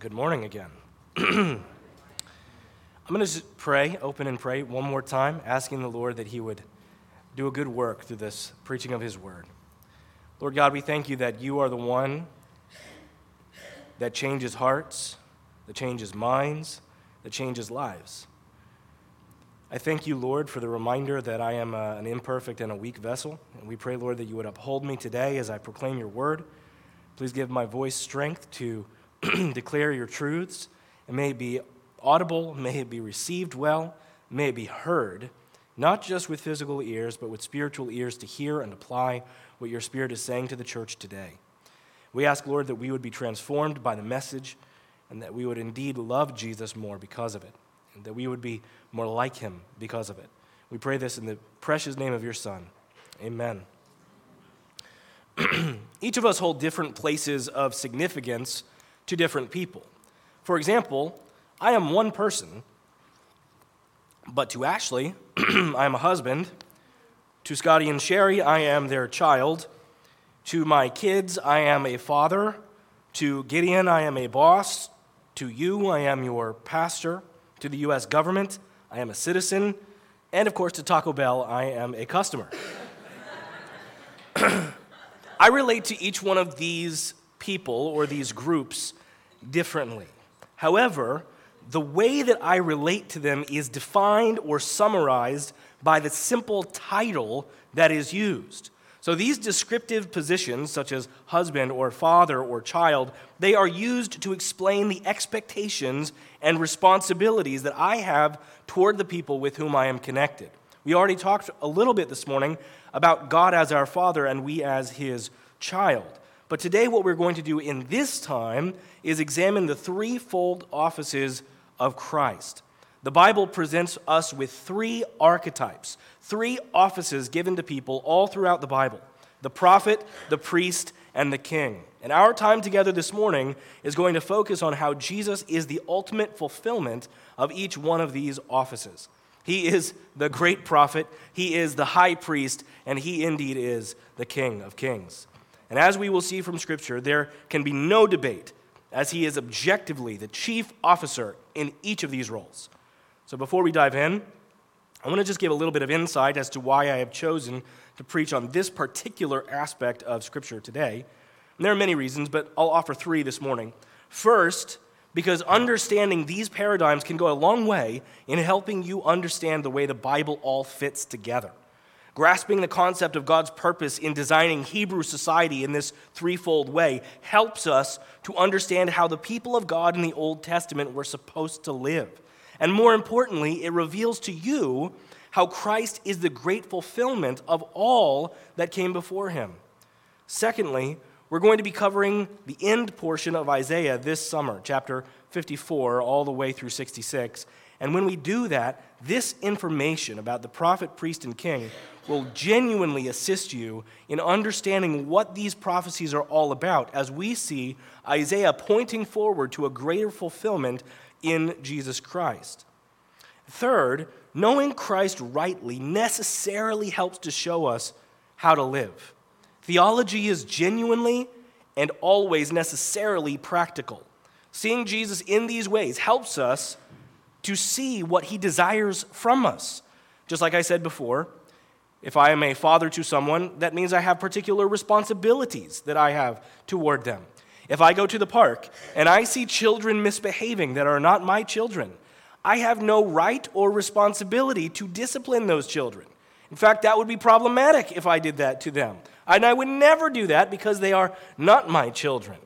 Good morning again. I'm going to pray, open and pray one more time, asking the Lord that He would do a good work through this preaching of His word. Lord God, we thank you that you are the one that changes hearts, that changes minds, that changes lives. I thank you, Lord, for the reminder that I am uh, an imperfect and a weak vessel. And we pray, Lord, that you would uphold me today as I proclaim your word. Please give my voice strength to declare your truths, and may it be audible, may it be received well, may it be heard, not just with physical ears, but with spiritual ears to hear and apply what your Spirit is saying to the church today. We ask, Lord, that we would be transformed by the message and that we would indeed love Jesus more because of it, and that we would be more like him because of it. We pray this in the precious name of your Son. Amen. Each of us hold different places of significance to different people. For example, I am one person, but to Ashley, I am a husband. To Scotty and Sherry, I am their child. To my kids, I am a father. To Gideon, I am a boss. To you, I am your pastor. To the U.S. government, I am a citizen. And of course, to Taco Bell, I am a customer. I relate to each one of these people or these groups differently. However, the way that I relate to them is defined or summarized by the simple title that is used. So these descriptive positions, such as husband or father or child, they are used to explain the expectations and responsibilities that I have toward the people with whom I am connected. We already talked a little bit this morning about God as our father and we as his child. But today, what we're going to do in this time is examine the threefold offices of Christ. The Bible presents us with three archetypes, three offices given to people all throughout the Bible the prophet, the priest, and the king. And our time together this morning is going to focus on how Jesus is the ultimate fulfillment of each one of these offices. He is the great prophet, he is the high priest, and he indeed is the king of kings. And as we will see from Scripture, there can be no debate, as he is objectively the chief officer in each of these roles. So before we dive in, I want to just give a little bit of insight as to why I have chosen to preach on this particular aspect of Scripture today. And there are many reasons, but I'll offer three this morning. First, because understanding these paradigms can go a long way in helping you understand the way the Bible all fits together. Grasping the concept of God's purpose in designing Hebrew society in this threefold way helps us to understand how the people of God in the Old Testament were supposed to live. And more importantly, it reveals to you how Christ is the great fulfillment of all that came before him. Secondly, we're going to be covering the end portion of Isaiah this summer, chapter 54, all the way through 66. And when we do that, this information about the prophet, priest, and king will genuinely assist you in understanding what these prophecies are all about as we see Isaiah pointing forward to a greater fulfillment in Jesus Christ. Third, knowing Christ rightly necessarily helps to show us how to live. Theology is genuinely and always necessarily practical. Seeing Jesus in these ways helps us to see what he desires from us. Just like I said before, if I am a father to someone, that means I have particular responsibilities that I have toward them. If I go to the park and I see children misbehaving that are not my children, I have no right or responsibility to discipline those children. In fact, that would be problematic if I did that to them. And I would never do that because they are not my children.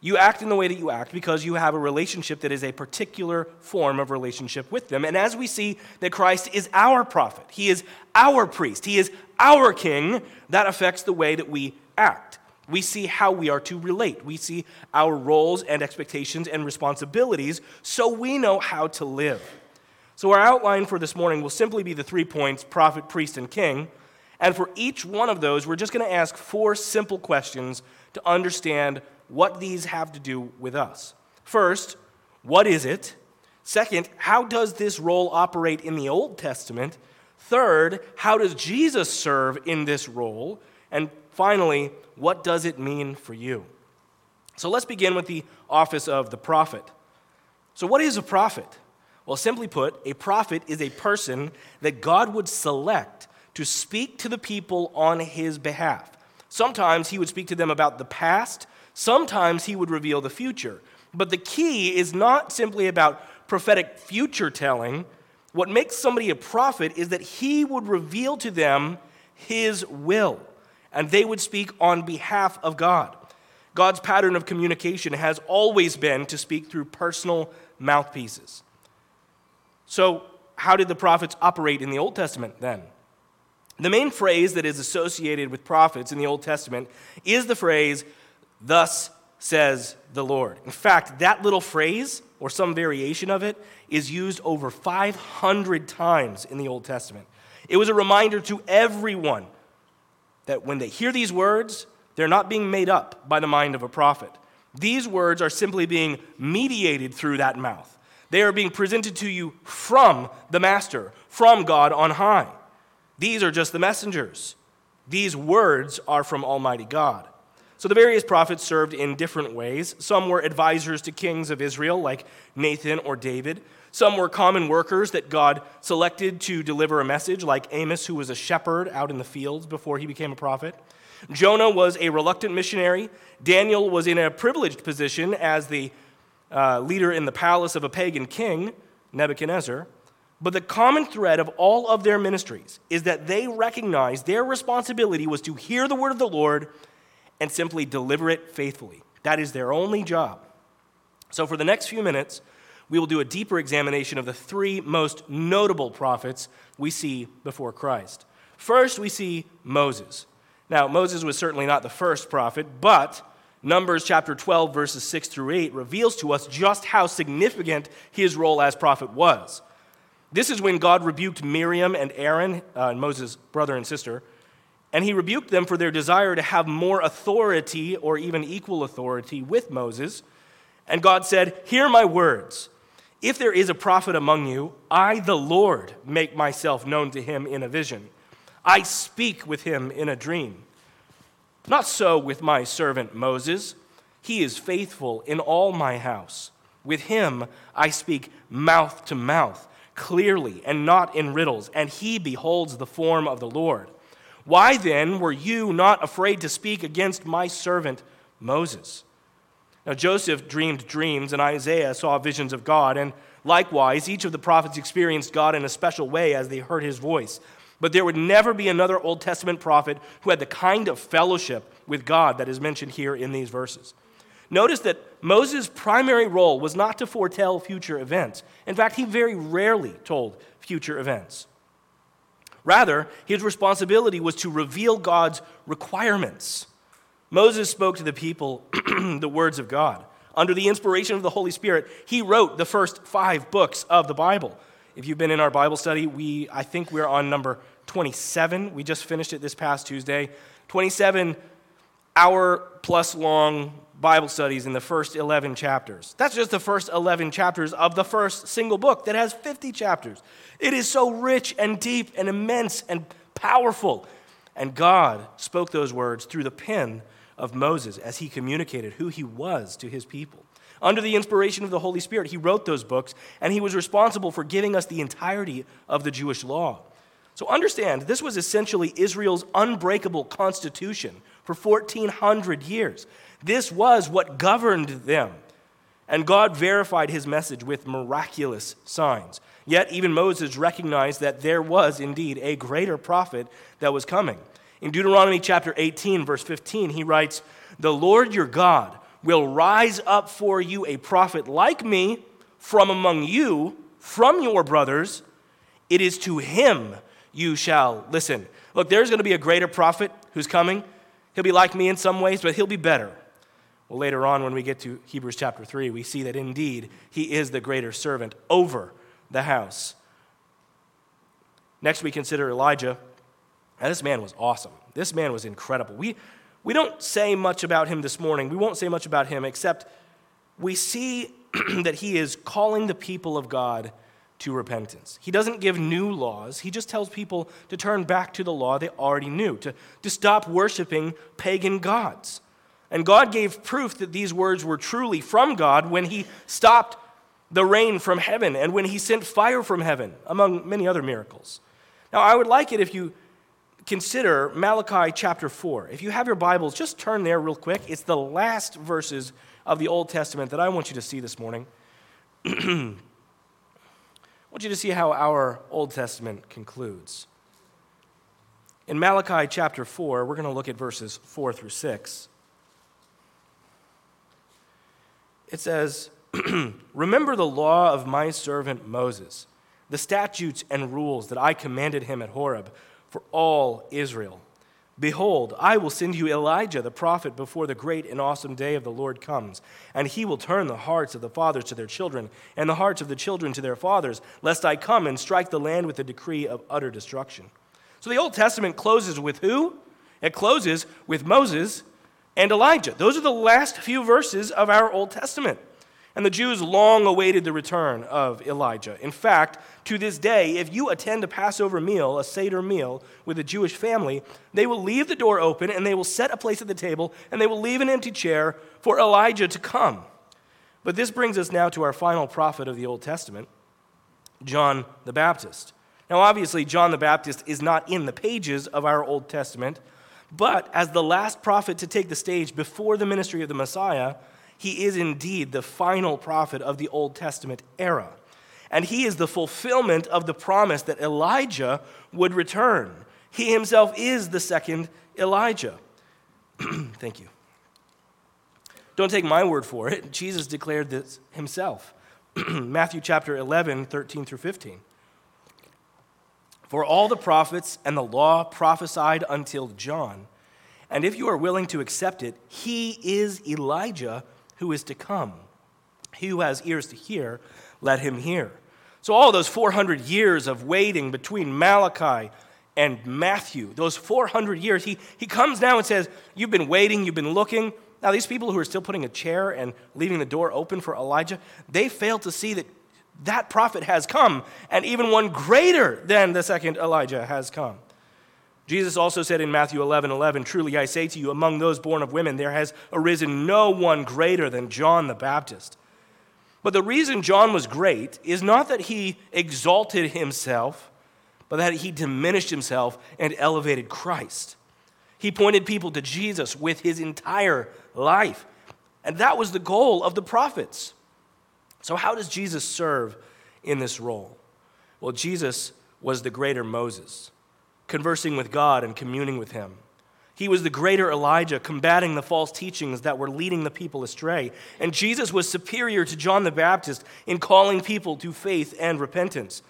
You act in the way that you act because you have a relationship that is a particular form of relationship with them. And as we see that Christ is our prophet, he is our priest, he is our king, that affects the way that we act. We see how we are to relate. We see our roles and expectations and responsibilities so we know how to live. So, our outline for this morning will simply be the three points prophet, priest, and king. And for each one of those, we're just going to ask four simple questions to understand what these have to do with us. First, what is it? Second, how does this role operate in the Old Testament? Third, how does Jesus serve in this role? And finally, what does it mean for you? So let's begin with the office of the prophet. So, what is a prophet? Well, simply put, a prophet is a person that God would select to speak to the people on his behalf. Sometimes he would speak to them about the past, sometimes he would reveal the future. But the key is not simply about prophetic future telling. What makes somebody a prophet is that he would reveal to them his will, and they would speak on behalf of God. God's pattern of communication has always been to speak through personal mouthpieces. So, how did the prophets operate in the Old Testament then? The main phrase that is associated with prophets in the Old Testament is the phrase, Thus says the Lord. In fact, that little phrase, or some variation of it, is used over 500 times in the Old Testament. It was a reminder to everyone that when they hear these words, they're not being made up by the mind of a prophet. These words are simply being mediated through that mouth. They are being presented to you from the Master, from God on high. These are just the messengers. These words are from Almighty God. So the various prophets served in different ways. Some were advisors to kings of Israel, like Nathan or David. Some were common workers that God selected to deliver a message, like Amos, who was a shepherd out in the fields before he became a prophet. Jonah was a reluctant missionary. Daniel was in a privileged position as the uh, leader in the palace of a pagan king, Nebuchadnezzar. But the common thread of all of their ministries is that they recognize their responsibility was to hear the word of the Lord and simply deliver it faithfully. That is their only job. So, for the next few minutes, we will do a deeper examination of the three most notable prophets we see before Christ. First, we see Moses. Now, Moses was certainly not the first prophet, but Numbers chapter 12, verses 6 through 8, reveals to us just how significant his role as prophet was. This is when God rebuked Miriam and Aaron, uh, Moses' brother and sister, and he rebuked them for their desire to have more authority or even equal authority with Moses. And God said, Hear my words. If there is a prophet among you, I, the Lord, make myself known to him in a vision. I speak with him in a dream. Not so with my servant Moses. He is faithful in all my house. With him I speak mouth to mouth, clearly and not in riddles, and he beholds the form of the Lord. Why then were you not afraid to speak against my servant Moses? Now Joseph dreamed dreams, and Isaiah saw visions of God, and likewise each of the prophets experienced God in a special way as they heard his voice. But there would never be another Old Testament prophet who had the kind of fellowship with God that is mentioned here in these verses. Notice that Moses' primary role was not to foretell future events. In fact, he very rarely told future events. Rather, his responsibility was to reveal God's requirements. Moses spoke to the people the words of God. Under the inspiration of the Holy Spirit, he wrote the first five books of the Bible. If you've been in our Bible study, we, I think we're on number 27. We just finished it this past Tuesday. 27 hour plus long Bible studies in the first 11 chapters. That's just the first 11 chapters of the first single book that has 50 chapters. It is so rich and deep and immense and powerful. And God spoke those words through the pen of Moses as he communicated who he was to his people. Under the inspiration of the Holy Spirit, he wrote those books, and he was responsible for giving us the entirety of the Jewish law. So understand, this was essentially Israel's unbreakable constitution for 1,400 years. This was what governed them. And God verified his message with miraculous signs. Yet, even Moses recognized that there was indeed a greater prophet that was coming. In Deuteronomy chapter 18, verse 15, he writes, The Lord your God will rise up for you a prophet like me from among you, from your brothers. It is to him you shall listen. Look, there's going to be a greater prophet who's coming. He'll be like me in some ways, but he'll be better. Well, later on, when we get to Hebrews chapter 3, we see that indeed he is the greater servant over the house. Next, we consider Elijah. Now, this man was awesome. This man was incredible. We, we don't say much about him this morning. We won't say much about him, except we see that he is calling the people of God to repentance. He doesn't give new laws, he just tells people to turn back to the law they already knew, to, to stop worshiping pagan gods. And God gave proof that these words were truly from God when he stopped the rain from heaven and when he sent fire from heaven, among many other miracles. Now, I would like it if you consider Malachi chapter 4. If you have your Bibles, just turn there real quick. It's the last verses of the Old Testament that I want you to see this morning. I want you to see how our Old Testament concludes. In Malachi chapter 4, we're going to look at verses 4 through 6. It says, Remember the law of my servant Moses, the statutes and rules that I commanded him at Horeb for all Israel. Behold, I will send you Elijah the prophet before the great and awesome day of the Lord comes, and he will turn the hearts of the fathers to their children, and the hearts of the children to their fathers, lest I come and strike the land with a decree of utter destruction. So the Old Testament closes with who? It closes with Moses and Elijah. Those are the last few verses of our Old Testament. And the Jews long awaited the return of Elijah. In fact, to this day, if you attend a Passover meal, a Seder meal with a Jewish family, they will leave the door open and they will set a place at the table and they will leave an empty chair for Elijah to come. But this brings us now to our final prophet of the Old Testament, John the Baptist. Now, obviously, John the Baptist is not in the pages of our Old Testament, but as the last prophet to take the stage before the ministry of the Messiah, he is indeed the final prophet of the Old Testament era. And he is the fulfillment of the promise that Elijah would return. He himself is the second Elijah. Thank you. Don't take my word for it. Jesus declared this himself. Matthew chapter 11, 13 through 15. For all the prophets and the law prophesied until John. And if you are willing to accept it, he is Elijah who is to come. He who has ears to hear, let him hear. So, all those 400 years of waiting between Malachi and Matthew, those 400 years, he, he comes now and says, You've been waiting, you've been looking. Now, these people who are still putting a chair and leaving the door open for Elijah, they fail to see that that prophet has come, and even one greater than the second Elijah has come. Jesus also said in Matthew 11 11, Truly I say to you, among those born of women, there has arisen no one greater than John the Baptist. But the reason John was great is not that he exalted himself, but that he diminished himself and elevated Christ. He pointed people to Jesus with his entire life. And that was the goal of the prophets. So, how does Jesus serve in this role? Well, Jesus was the greater Moses conversing with God and communing with Him. He was the greater Elijah, combating the false teachings that were leading the people astray. And Jesus was superior to John the Baptist in calling people to faith and repentance.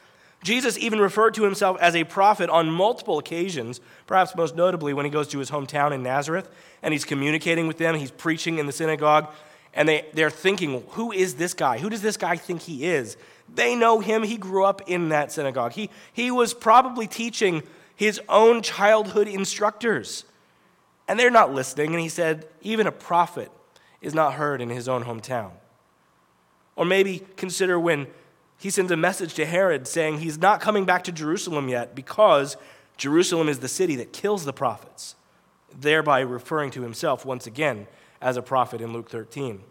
Jesus even referred to himself as a prophet on multiple occasions, perhaps most notably when he goes to his hometown in Nazareth and he's communicating with them, he's preaching in the synagogue, and they, they're thinking, Who is this guy? Who does this guy think he is? They know him. He grew up in that synagogue. He, he was probably teaching his own childhood instructors. And they're not listening. And he said, even a prophet is not heard in his own hometown. Or maybe consider when he sends a message to Herod saying he's not coming back to Jerusalem yet because Jerusalem is the city that kills the prophets, thereby referring to himself once again as a prophet in Luke 13.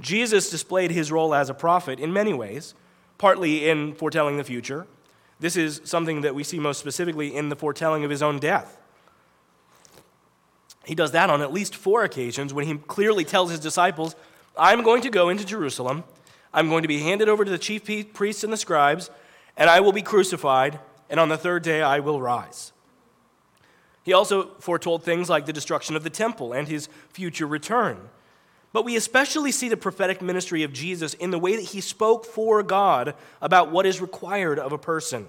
Jesus displayed his role as a prophet in many ways, partly in foretelling the future, this is something that we see most specifically in the foretelling of his own death. He does that on at least four occasions when he clearly tells his disciples, I'm going to go into Jerusalem, I'm going to be handed over to the chief priests and the scribes, and I will be crucified, and on the third day I will rise. He also foretold things like the destruction of the temple and his future return. But we especially see the prophetic ministry of Jesus in the way that he spoke for God about what is required of a person.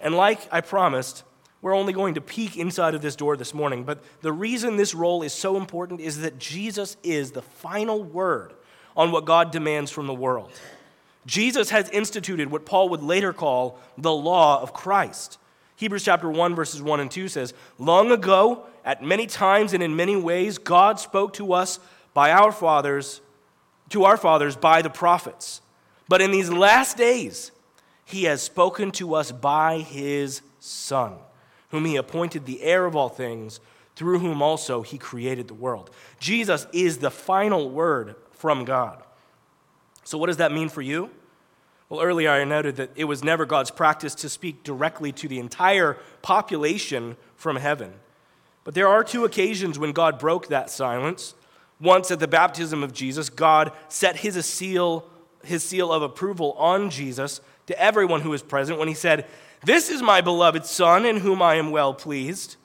And like I promised, we're only going to peek inside of this door this morning, but the reason this role is so important is that Jesus is the final word on what God demands from the world. Jesus has instituted what Paul would later call the law of Christ. Hebrews chapter 1 verses 1 and 2 says, "Long ago, at many times and in many ways, God spoke to us by our fathers, to our fathers by the prophets. But in these last days, he has spoken to us by his Son, whom he appointed the heir of all things, through whom also he created the world. Jesus is the final word from God. So, what does that mean for you? Well, earlier I noted that it was never God's practice to speak directly to the entire population from heaven. But there are two occasions when God broke that silence. Once at the baptism of Jesus, God set his seal, his seal of approval on Jesus to everyone who was present when he said, This is my beloved Son in whom I am well pleased.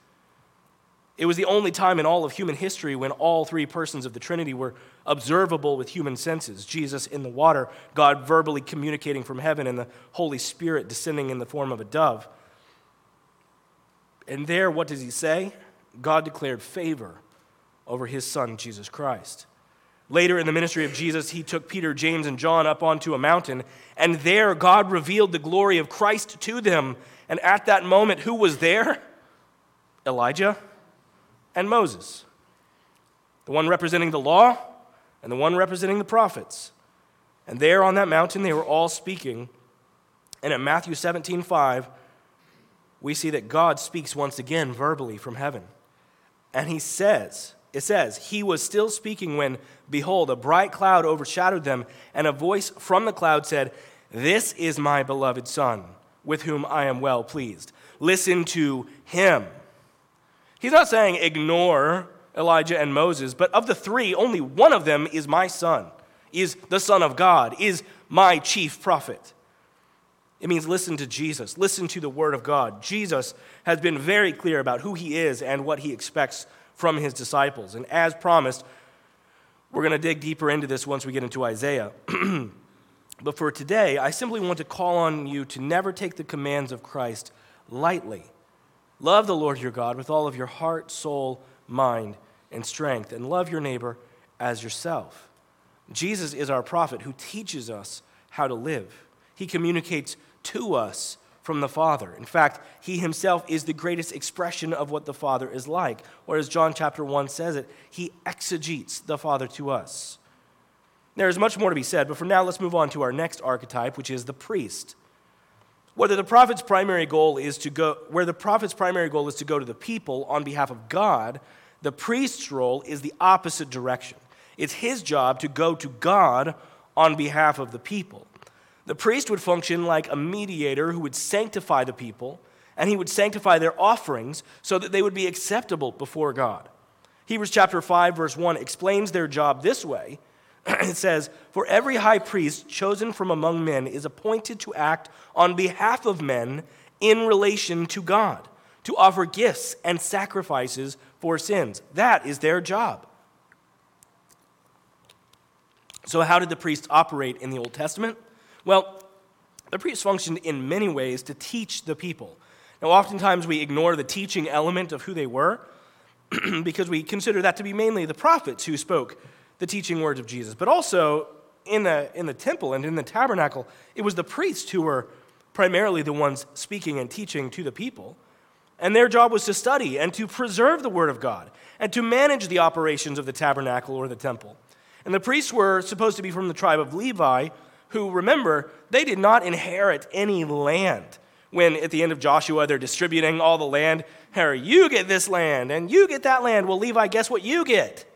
It was the only time in all of human history when all three persons of the Trinity were observable with human senses Jesus in the water, God verbally communicating from heaven, and the Holy Spirit descending in the form of a dove. And there, what does he say? God declared favor over his son, Jesus Christ. Later in the ministry of Jesus, he took Peter, James, and John up onto a mountain, and there God revealed the glory of Christ to them. And at that moment, who was there? Elijah and Moses. The one representing the law and the one representing the prophets. And there on that mountain, they were all speaking. And in Matthew 17 5, we see that God speaks once again verbally from heaven. And he says, it says, He was still speaking when, behold, a bright cloud overshadowed them, and a voice from the cloud said, This is my beloved Son, with whom I am well pleased. Listen to him. He's not saying ignore Elijah and Moses, but of the three, only one of them is my son, is the Son of God, is my chief prophet. It means listen to Jesus, listen to the Word of God. Jesus has been very clear about who he is and what he expects from his disciples. And as promised, we're going to dig deeper into this once we get into Isaiah. but for today, I simply want to call on you to never take the commands of Christ lightly. Love the Lord your God with all of your heart, soul, mind, and strength, and love your neighbor as yourself. Jesus is our prophet who teaches us how to live. He communicates to us from the Father. In fact, he himself is the greatest expression of what the Father is like. Or as John chapter 1 says it, he exegetes the Father to us. There is much more to be said, but for now, let's move on to our next archetype, which is the priest. Whether the prophet's primary goal is to go, where the prophet's primary goal is to go to the people on behalf of God, the priest's role is the opposite direction. It's his job to go to God on behalf of the people. The priest would function like a mediator who would sanctify the people, and he would sanctify their offerings so that they would be acceptable before God. Hebrews chapter 5 verse 1 explains their job this way. it says, "For every high priest chosen from among men is appointed to act on behalf of men in relation to God, to offer gifts and sacrifices for sins." That is their job. So how did the priests operate in the Old Testament? Well, the priests functioned in many ways to teach the people. Now, oftentimes we ignore the teaching element of who they were because we consider that to be mainly the prophets who spoke the teaching words of Jesus. But also, in the, in the temple and in the tabernacle, it was the priests who were primarily the ones speaking and teaching to the people. And their job was to study and to preserve the Word of God and to manage the operations of the tabernacle or the temple. And the priests were supposed to be from the tribe of Levi, who, remember, they did not inherit any land. When at the end of Joshua, they're distributing all the land. Harry, you get this land, and you get that land. Well, Levi, guess what you get?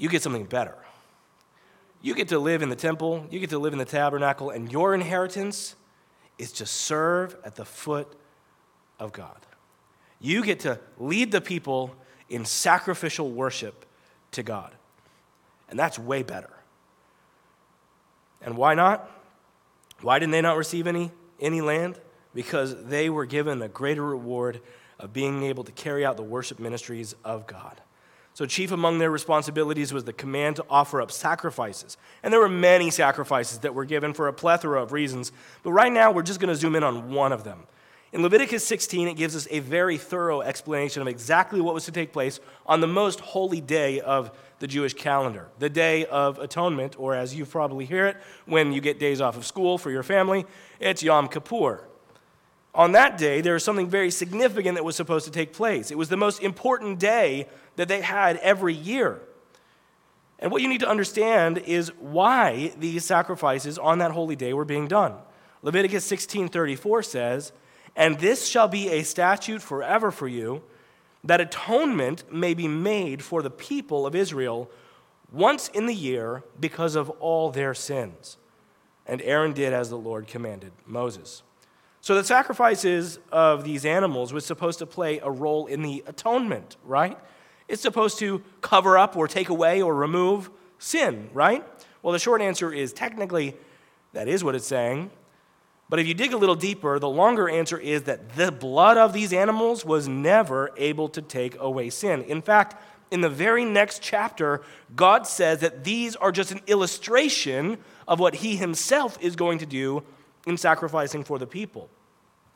You get something better. You get to live in the temple, you get to live in the tabernacle, and your inheritance is to serve at the foot of God. You get to lead the people in sacrificial worship to God. And that's way better. And why not? Why didn't they not receive any, any land? Because they were given a greater reward of being able to carry out the worship ministries of God. So, chief among their responsibilities was the command to offer up sacrifices. And there were many sacrifices that were given for a plethora of reasons. But right now, we're just going to zoom in on one of them. In Leviticus 16, it gives us a very thorough explanation of exactly what was to take place on the most holy day of the Jewish calendar, the Day of Atonement, or as you probably hear it when you get days off of school for your family, it's Yom Kippur. On that day, there was something very significant that was supposed to take place. It was the most important day that they had every year. And what you need to understand is why these sacrifices on that holy day were being done. Leviticus 16:34 says, "And this shall be a statute forever for you." that atonement may be made for the people of Israel once in the year because of all their sins. And Aaron did as the Lord commanded Moses. So the sacrifices of these animals was supposed to play a role in the atonement, right? It's supposed to cover up or take away or remove sin, right? Well, the short answer is technically that is what it's saying. But if you dig a little deeper, the longer answer is that the blood of these animals was never able to take away sin. In fact, in the very next chapter, God says that these are just an illustration of what he himself is going to do in sacrificing for the people.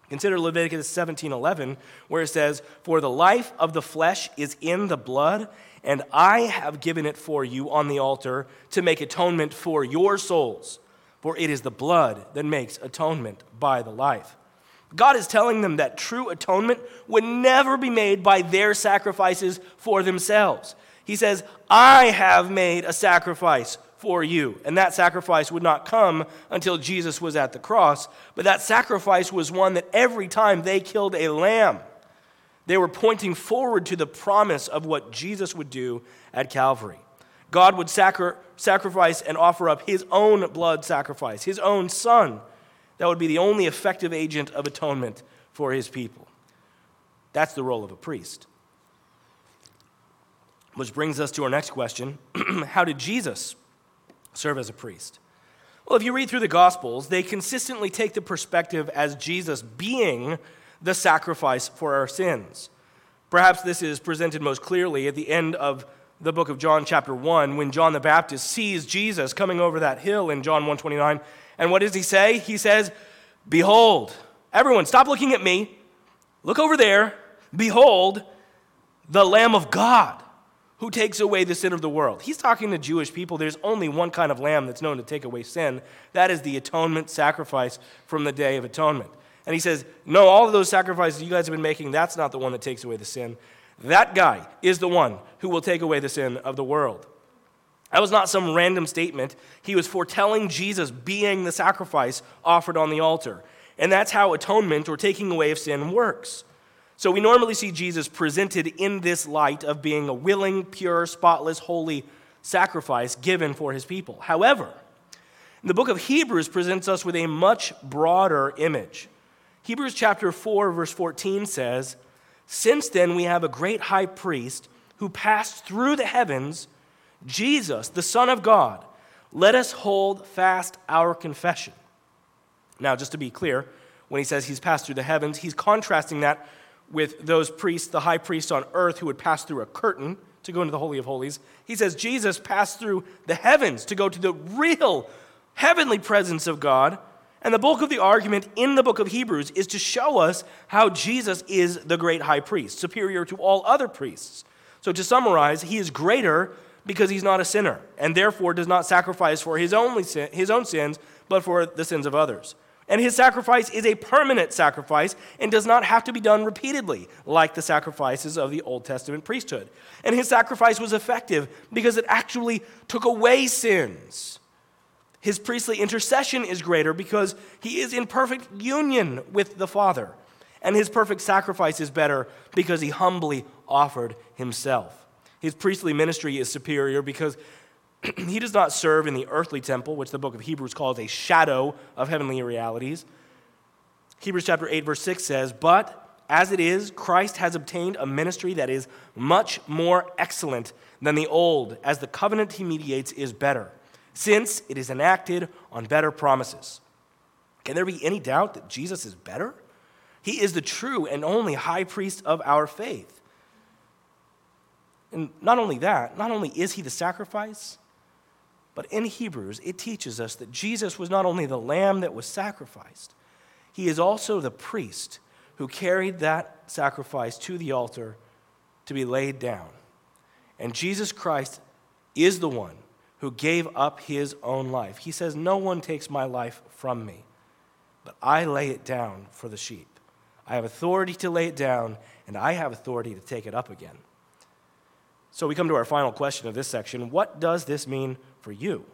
Consider Leviticus 17:11 where it says, "For the life of the flesh is in the blood, and I have given it for you on the altar to make atonement for your souls." for it is the blood that makes atonement by the life. God is telling them that true atonement would never be made by their sacrifices for themselves. He says, I have made a sacrifice for you. And that sacrifice would not come until Jesus was at the cross, but that sacrifice was one that every time they killed a lamb, they were pointing forward to the promise of what Jesus would do at Calvary. God would sacri- sacrifice and offer up his own blood sacrifice, his own son. That would be the only effective agent of atonement for his people. That's the role of a priest. Which brings us to our next question How did Jesus serve as a priest? Well, if you read through the Gospels, they consistently take the perspective as Jesus being the sacrifice for our sins. Perhaps this is presented most clearly at the end of the book of John chapter 1 when John the Baptist sees Jesus coming over that hill in John 129 and what does he say? He says, "Behold, everyone stop looking at me. Look over there. Behold, the lamb of God who takes away the sin of the world." He's talking to Jewish people. There's only one kind of lamb that's known to take away sin. That is the atonement sacrifice from the day of atonement. And he says, No, all of those sacrifices you guys have been making, that's not the one that takes away the sin. That guy is the one who will take away the sin of the world. That was not some random statement. He was foretelling Jesus being the sacrifice offered on the altar. And that's how atonement or taking away of sin works. So we normally see Jesus presented in this light of being a willing, pure, spotless, holy sacrifice given for his people. However, the book of Hebrews presents us with a much broader image. Hebrews chapter 4 verse 14 says, since then, we have a great high priest who passed through the heavens, Jesus, the Son of God. Let us hold fast our confession. Now, just to be clear, when he says he's passed through the heavens, he's contrasting that with those priests, the high priest on earth who would pass through a curtain to go into the Holy of Holies. He says Jesus passed through the heavens to go to the real heavenly presence of God and the bulk of the argument in the book of Hebrews is to show us how Jesus is the great high priest, superior to all other priests. So, to summarize, he is greater because he's not a sinner, and therefore does not sacrifice for his, only sin, his own sins, but for the sins of others. And his sacrifice is a permanent sacrifice and does not have to be done repeatedly, like the sacrifices of the Old Testament priesthood. And his sacrifice was effective because it actually took away sins. His priestly intercession is greater because he is in perfect union with the Father. And his perfect sacrifice is better because he humbly offered himself. His priestly ministry is superior because he does not serve in the earthly temple, which the book of Hebrews calls a shadow of heavenly realities. Hebrews chapter 8, verse 6 says, But as it is, Christ has obtained a ministry that is much more excellent than the old, as the covenant he mediates is better since it is enacted on better promises. Can there be any doubt that Jesus is better? He is the true and only high priest of our faith. And not only that, not only is he the sacrifice, but in Hebrews, it teaches us that Jesus was not only the lamb that was sacrificed, he is also the priest who carried that sacrifice to the altar to be laid down. And Jesus Christ is the one who gave up his own life. He says, No one takes my life from me, but I lay it down for the sheep. I have authority to lay it down, and I have authority to take it up again. So we come to our final question of this section What does this mean for you?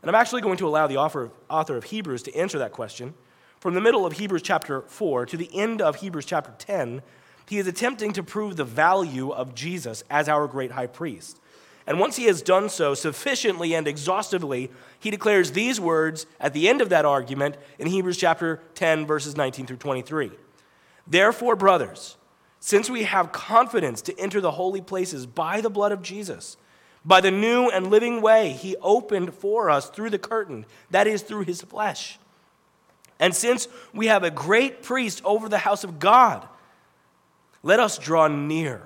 And I'm actually going to allow the author of Hebrews to answer that question. From the middle of Hebrews chapter 4 to the end of Hebrews chapter 10, He is attempting to prove the value of Jesus as our great high priest. And once he has done so sufficiently and exhaustively, he declares these words at the end of that argument in Hebrews chapter 10, verses 19 through 23. Therefore, brothers, since we have confidence to enter the holy places by the blood of Jesus, by the new and living way he opened for us through the curtain, that is, through his flesh. And since we have a great priest over the house of God, let us draw near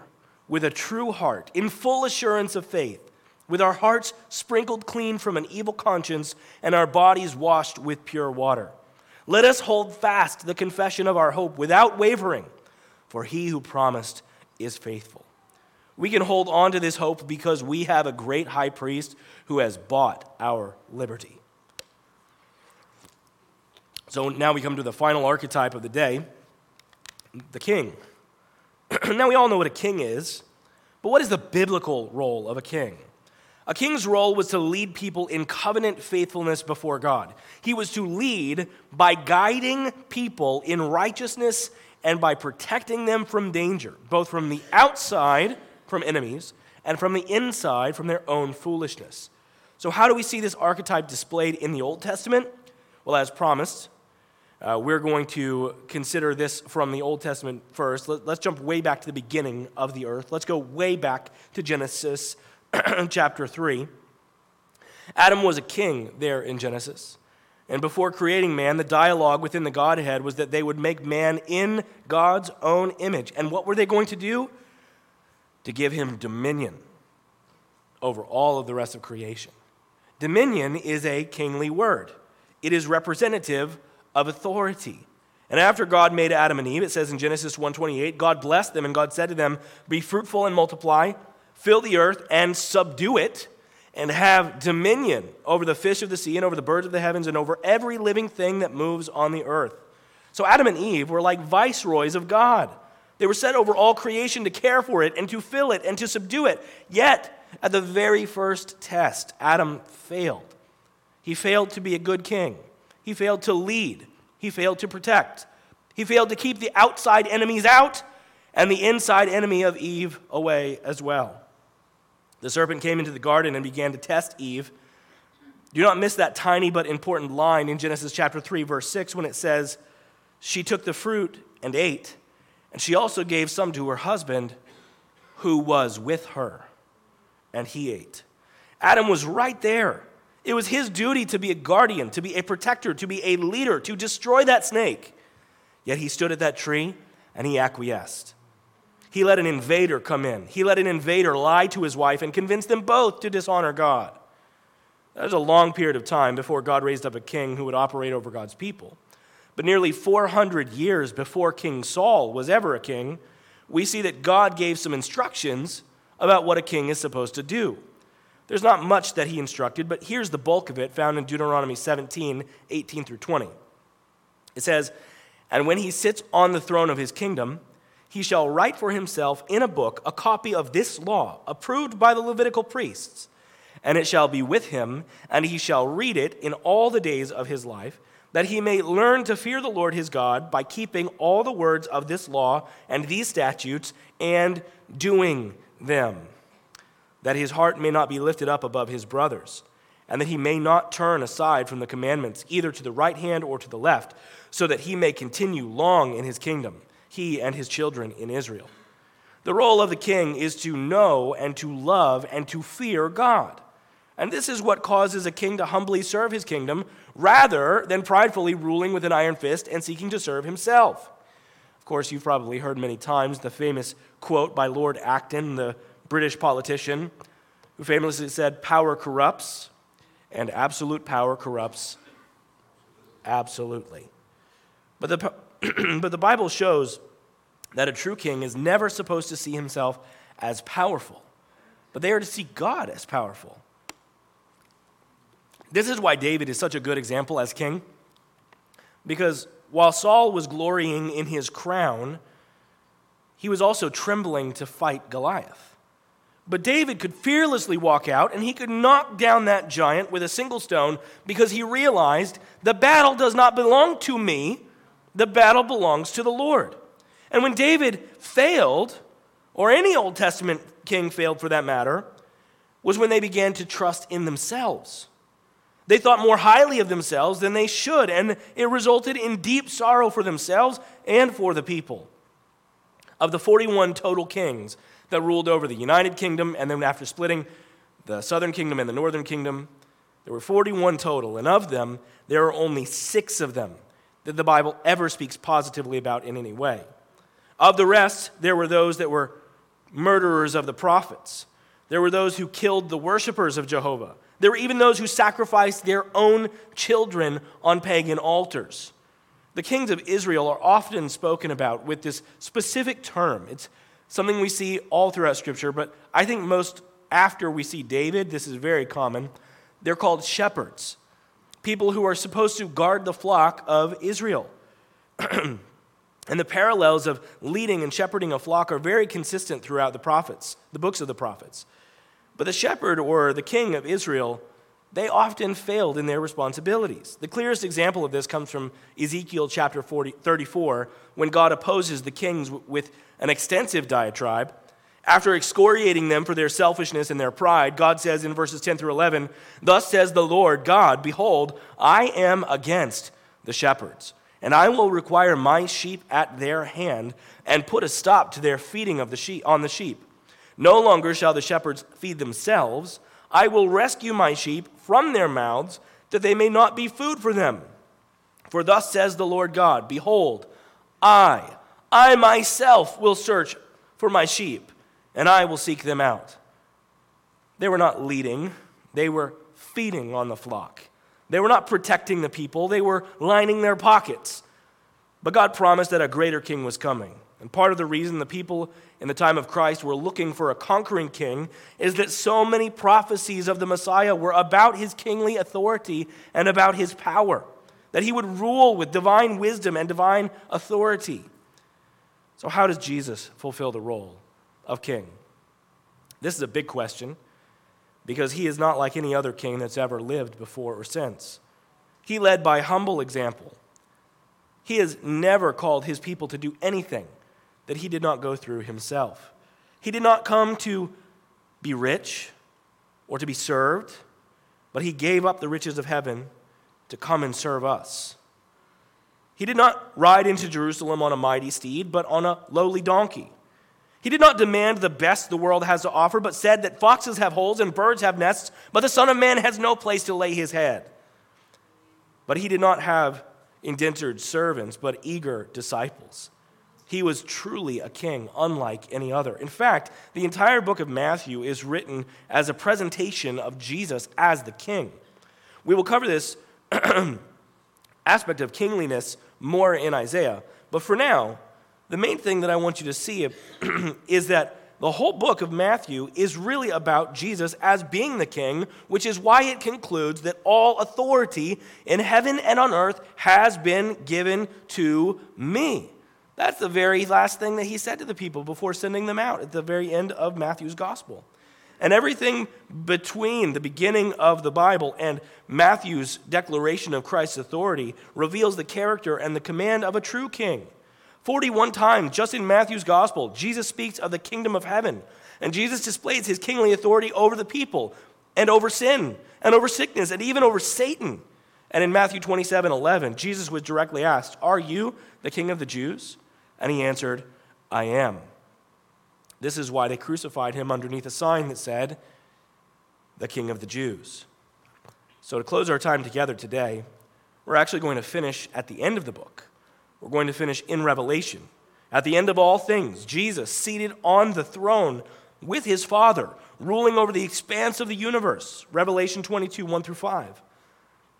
with a true heart, in full assurance of faith, with our hearts sprinkled clean from an evil conscience and our bodies washed with pure water. Let us hold fast the confession of our hope without wavering, for he who promised is faithful. We can hold on to this hope because we have a great high priest who has bought our liberty. So now we come to the final archetype of the day the king. now, we all know what a king is, but what is the biblical role of a king? A king's role was to lead people in covenant faithfulness before God. He was to lead by guiding people in righteousness and by protecting them from danger, both from the outside, from enemies, and from the inside, from their own foolishness. So, how do we see this archetype displayed in the Old Testament? Well, as promised, uh, we're going to consider this from the Old Testament first. Let, us jump way back to the beginning of the earth. Let's go way back to Genesis chapter 3. Adam was a king there in Genesis. And before creating man, the dialogue within the Godhead was that they would make man in God's own image. And what were they going to do? To give him dominion over all of the rest of creation. Dominion is a kingly word, it is representative of authority. And after God made Adam and Eve, it says in Genesis 1:28, God blessed them and God said to them, "Be fruitful and multiply, fill the earth and subdue it, and have dominion over the fish of the sea and over the birds of the heavens and over every living thing that moves on the earth." So Adam and Eve were like viceroys of God. They were set over all creation to care for it and to fill it and to subdue it. Yet, at the very first test, Adam failed. He failed to be a good king. He failed to lead. He failed to protect. He failed to keep the outside enemies out and the inside enemy of Eve away as well. The serpent came into the garden and began to test Eve. Do not miss that tiny but important line in Genesis chapter 3, verse 6, when it says, She took the fruit and ate, and she also gave some to her husband who was with her, and he ate. Adam was right there it was his duty to be a guardian, to be a protector, to be a leader, to destroy that snake. Yet he stood at that tree and he acquiesced. He let an invader come in. He let an invader lie to his wife and convince them both to dishonor God. That was a long period of time before God raised up a king who would operate over God's people. But nearly 400 years before King Saul was ever a king, we see that God gave some instructions about what a king is supposed to do. There's not much that he instructed, but here's the bulk of it found in Deuteronomy 17 18 through 20. It says, And when he sits on the throne of his kingdom, he shall write for himself in a book a copy of this law, approved by the Levitical priests. And it shall be with him, and he shall read it in all the days of his life, that he may learn to fear the Lord his God by keeping all the words of this law and these statutes and doing them that his heart may not be lifted up above his brothers, and that he may not turn aside from the commandments, either to the right hand or to the left, so that he may continue long in his kingdom, he and his children in Israel. The role of the king is to know and to love and to fear God. And this is what causes a king to humbly serve his kingdom rather than pridefully ruling with an iron fist and seeking to serve himself. Of course, you've probably heard many times the famous quote by Lord Acton, the British politician who famously said, Power corrupts, and absolute power corrupts absolutely. But the, but the Bible shows that a true king is never supposed to see himself as powerful, but they are to see God as powerful. This is why David is such a good example as king, because while Saul was glorying in his crown, he was also trembling to fight Goliath. But David could fearlessly walk out and he could knock down that giant with a single stone because he realized the battle does not belong to me, the battle belongs to the Lord. And when David failed, or any Old Testament king failed for that matter, was when they began to trust in themselves. They thought more highly of themselves than they should, and it resulted in deep sorrow for themselves and for the people. Of the 41 total kings that ruled over the United Kingdom, and then after splitting the southern kingdom and the northern kingdom, there were 41 total, and of them, there are only six of them that the Bible ever speaks positively about in any way. Of the rest, there were those that were murderers of the prophets. There were those who killed the worshippers of Jehovah. There were even those who sacrificed their own children on pagan altars. The kings of Israel are often spoken about with this specific term. It's something we see all throughout Scripture, but I think most after we see David, this is very common. They're called shepherds, people who are supposed to guard the flock of Israel. and the parallels of leading and shepherding a flock are very consistent throughout the prophets, the books of the prophets. But the shepherd or the king of Israel, they often failed in their responsibilities. The clearest example of this comes from Ezekiel chapter 40, 34, when God opposes the kings with an extensive diatribe. After excoriating them for their selfishness and their pride, God says in verses 10 through 11, Thus says the Lord God, Behold, I am against the shepherds, and I will require my sheep at their hand, and put a stop to their feeding of the sheep, on the sheep. No longer shall the shepherds feed themselves. I will rescue my sheep from their mouths, that they may not be food for them. For thus says the Lord God Behold, I, I myself will search for my sheep, and I will seek them out. They were not leading, they were feeding on the flock. They were not protecting the people, they were lining their pockets. But God promised that a greater king was coming. And part of the reason the people in the time of Christ were looking for a conquering king is that so many prophecies of the Messiah were about his kingly authority and about his power, that he would rule with divine wisdom and divine authority. So, how does Jesus fulfill the role of king? This is a big question because he is not like any other king that's ever lived before or since. He led by humble example. He has never called his people to do anything that he did not go through himself. He did not come to be rich or to be served, but he gave up the riches of heaven to come and serve us. He did not ride into Jerusalem on a mighty steed, but on a lowly donkey. He did not demand the best the world has to offer, but said that foxes have holes and birds have nests, but the Son of Man has no place to lay his head. But he did not have indentured servants, but eager disciples. He was truly a king, unlike any other. In fact, the entire book of Matthew is written as a presentation of Jesus as the king. We will cover this aspect of kingliness more in Isaiah, but for now, the main thing that I want you to see is that the whole book of Matthew is really about Jesus as being the king, which is why it concludes that all authority in heaven and on earth has been given to me. That's the very last thing that he said to the people before sending them out at the very end of Matthew's gospel. And everything between the beginning of the Bible and Matthew's declaration of Christ's authority reveals the character and the command of a true king. 41 times, just in Matthew's gospel, Jesus speaks of the kingdom of heaven. And Jesus displays his kingly authority over the people and over sin and over sickness and even over Satan. And in Matthew 27 11, Jesus was directly asked, Are you the king of the Jews? And he answered, I am. This is why they crucified him underneath a sign that said, The King of the Jews. So, to close our time together today, we're actually going to finish at the end of the book. We're going to finish in Revelation. At the end of all things, Jesus seated on the throne with his Father, ruling over the expanse of the universe. Revelation 22, 1 through 5.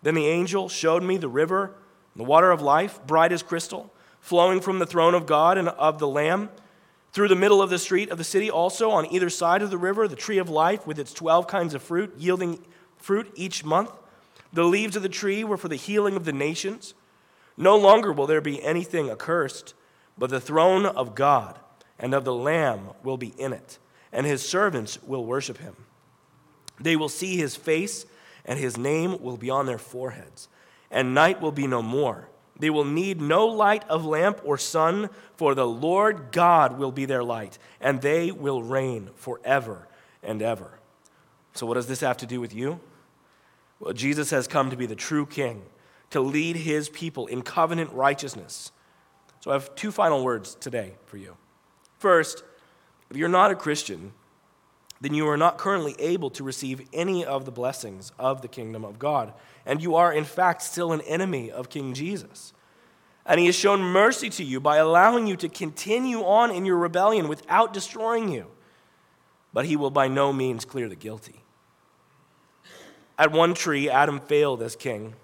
Then the angel showed me the river, the water of life, bright as crystal flowing from the throne of God and of the Lamb. Through the middle of the street of the city, also on either side of the river, the tree of life with its 12 kinds of fruit, yielding fruit each month. The leaves of the tree were for the healing of the nations. No longer will there be anything accursed, but the throne of God and of the Lamb will be in it, and his servants will worship him. They will see his face, and his name will be on their foreheads, and night will be no more. They will need no light of lamp or sun, for the Lord God will be their light, and they will reign forever and ever. So, what does this have to do with you? Well, Jesus has come to be the true king, to lead his people in covenant righteousness. So, I have two final words today for you. First, if you're not a Christian, then you are not currently able to receive any of the blessings of the kingdom of God. And you are, in fact, still an enemy of King Jesus. And he has shown mercy to you by allowing you to continue on in your rebellion without destroying you. But he will by no means clear the guilty. At one tree, Adam failed as king.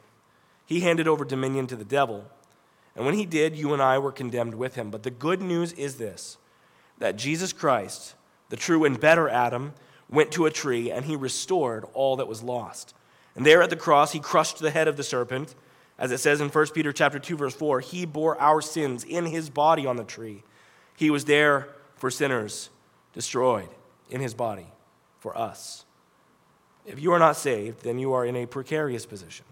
He handed over dominion to the devil. And when he did, you and I were condemned with him. But the good news is this that Jesus Christ, the true and better Adam, went to a tree and he restored all that was lost. And there at the cross, he crushed the head of the serpent. As it says in 1 Peter chapter 2 verse 4, he bore our sins in his body on the tree. He was there for sinners, destroyed in his body for us. If you are not saved, then you are in a precarious position.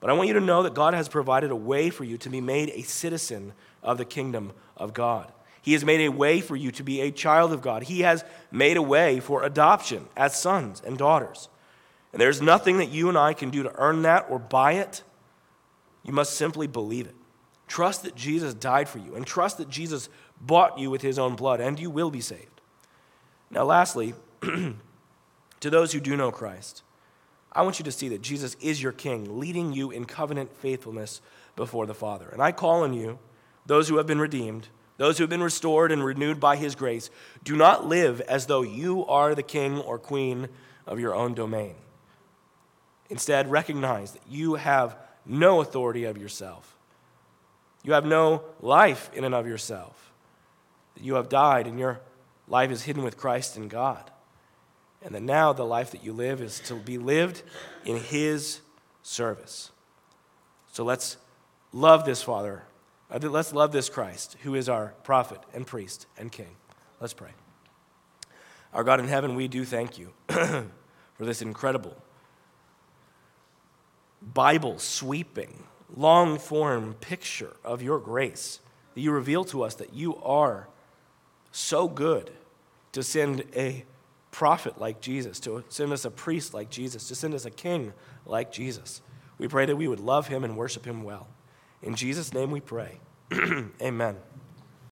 But I want you to know that God has provided a way for you to be made a citizen of the kingdom of God. He has made a way for you to be a child of God. He has made a way for adoption as sons and daughters. And there's nothing that you and I can do to earn that or buy it. You must simply believe it. Trust that Jesus died for you and trust that Jesus bought you with his own blood, and you will be saved. Now, lastly, to those who do know Christ, I want you to see that Jesus is your King, leading you in covenant faithfulness before the Father. And I call on you, those who have been redeemed, those who have been restored and renewed by his grace, do not live as though you are the king or queen of your own domain. Instead, recognize that you have no authority of yourself. You have no life in and of yourself. That you have died and your life is hidden with Christ in God. And that now the life that you live is to be lived in His service. So let's love this Father uh, Let's love this Christ, who is our prophet and priest and king. Let's pray. Our God in heaven, we do thank you for this incredible Bible sweeping, long form picture of your grace that you reveal to us that you are so good to send a prophet like Jesus, to send us a priest like Jesus, to send us a king like Jesus. We pray that we would love him and worship him well. In Jesus' name we pray. Amen.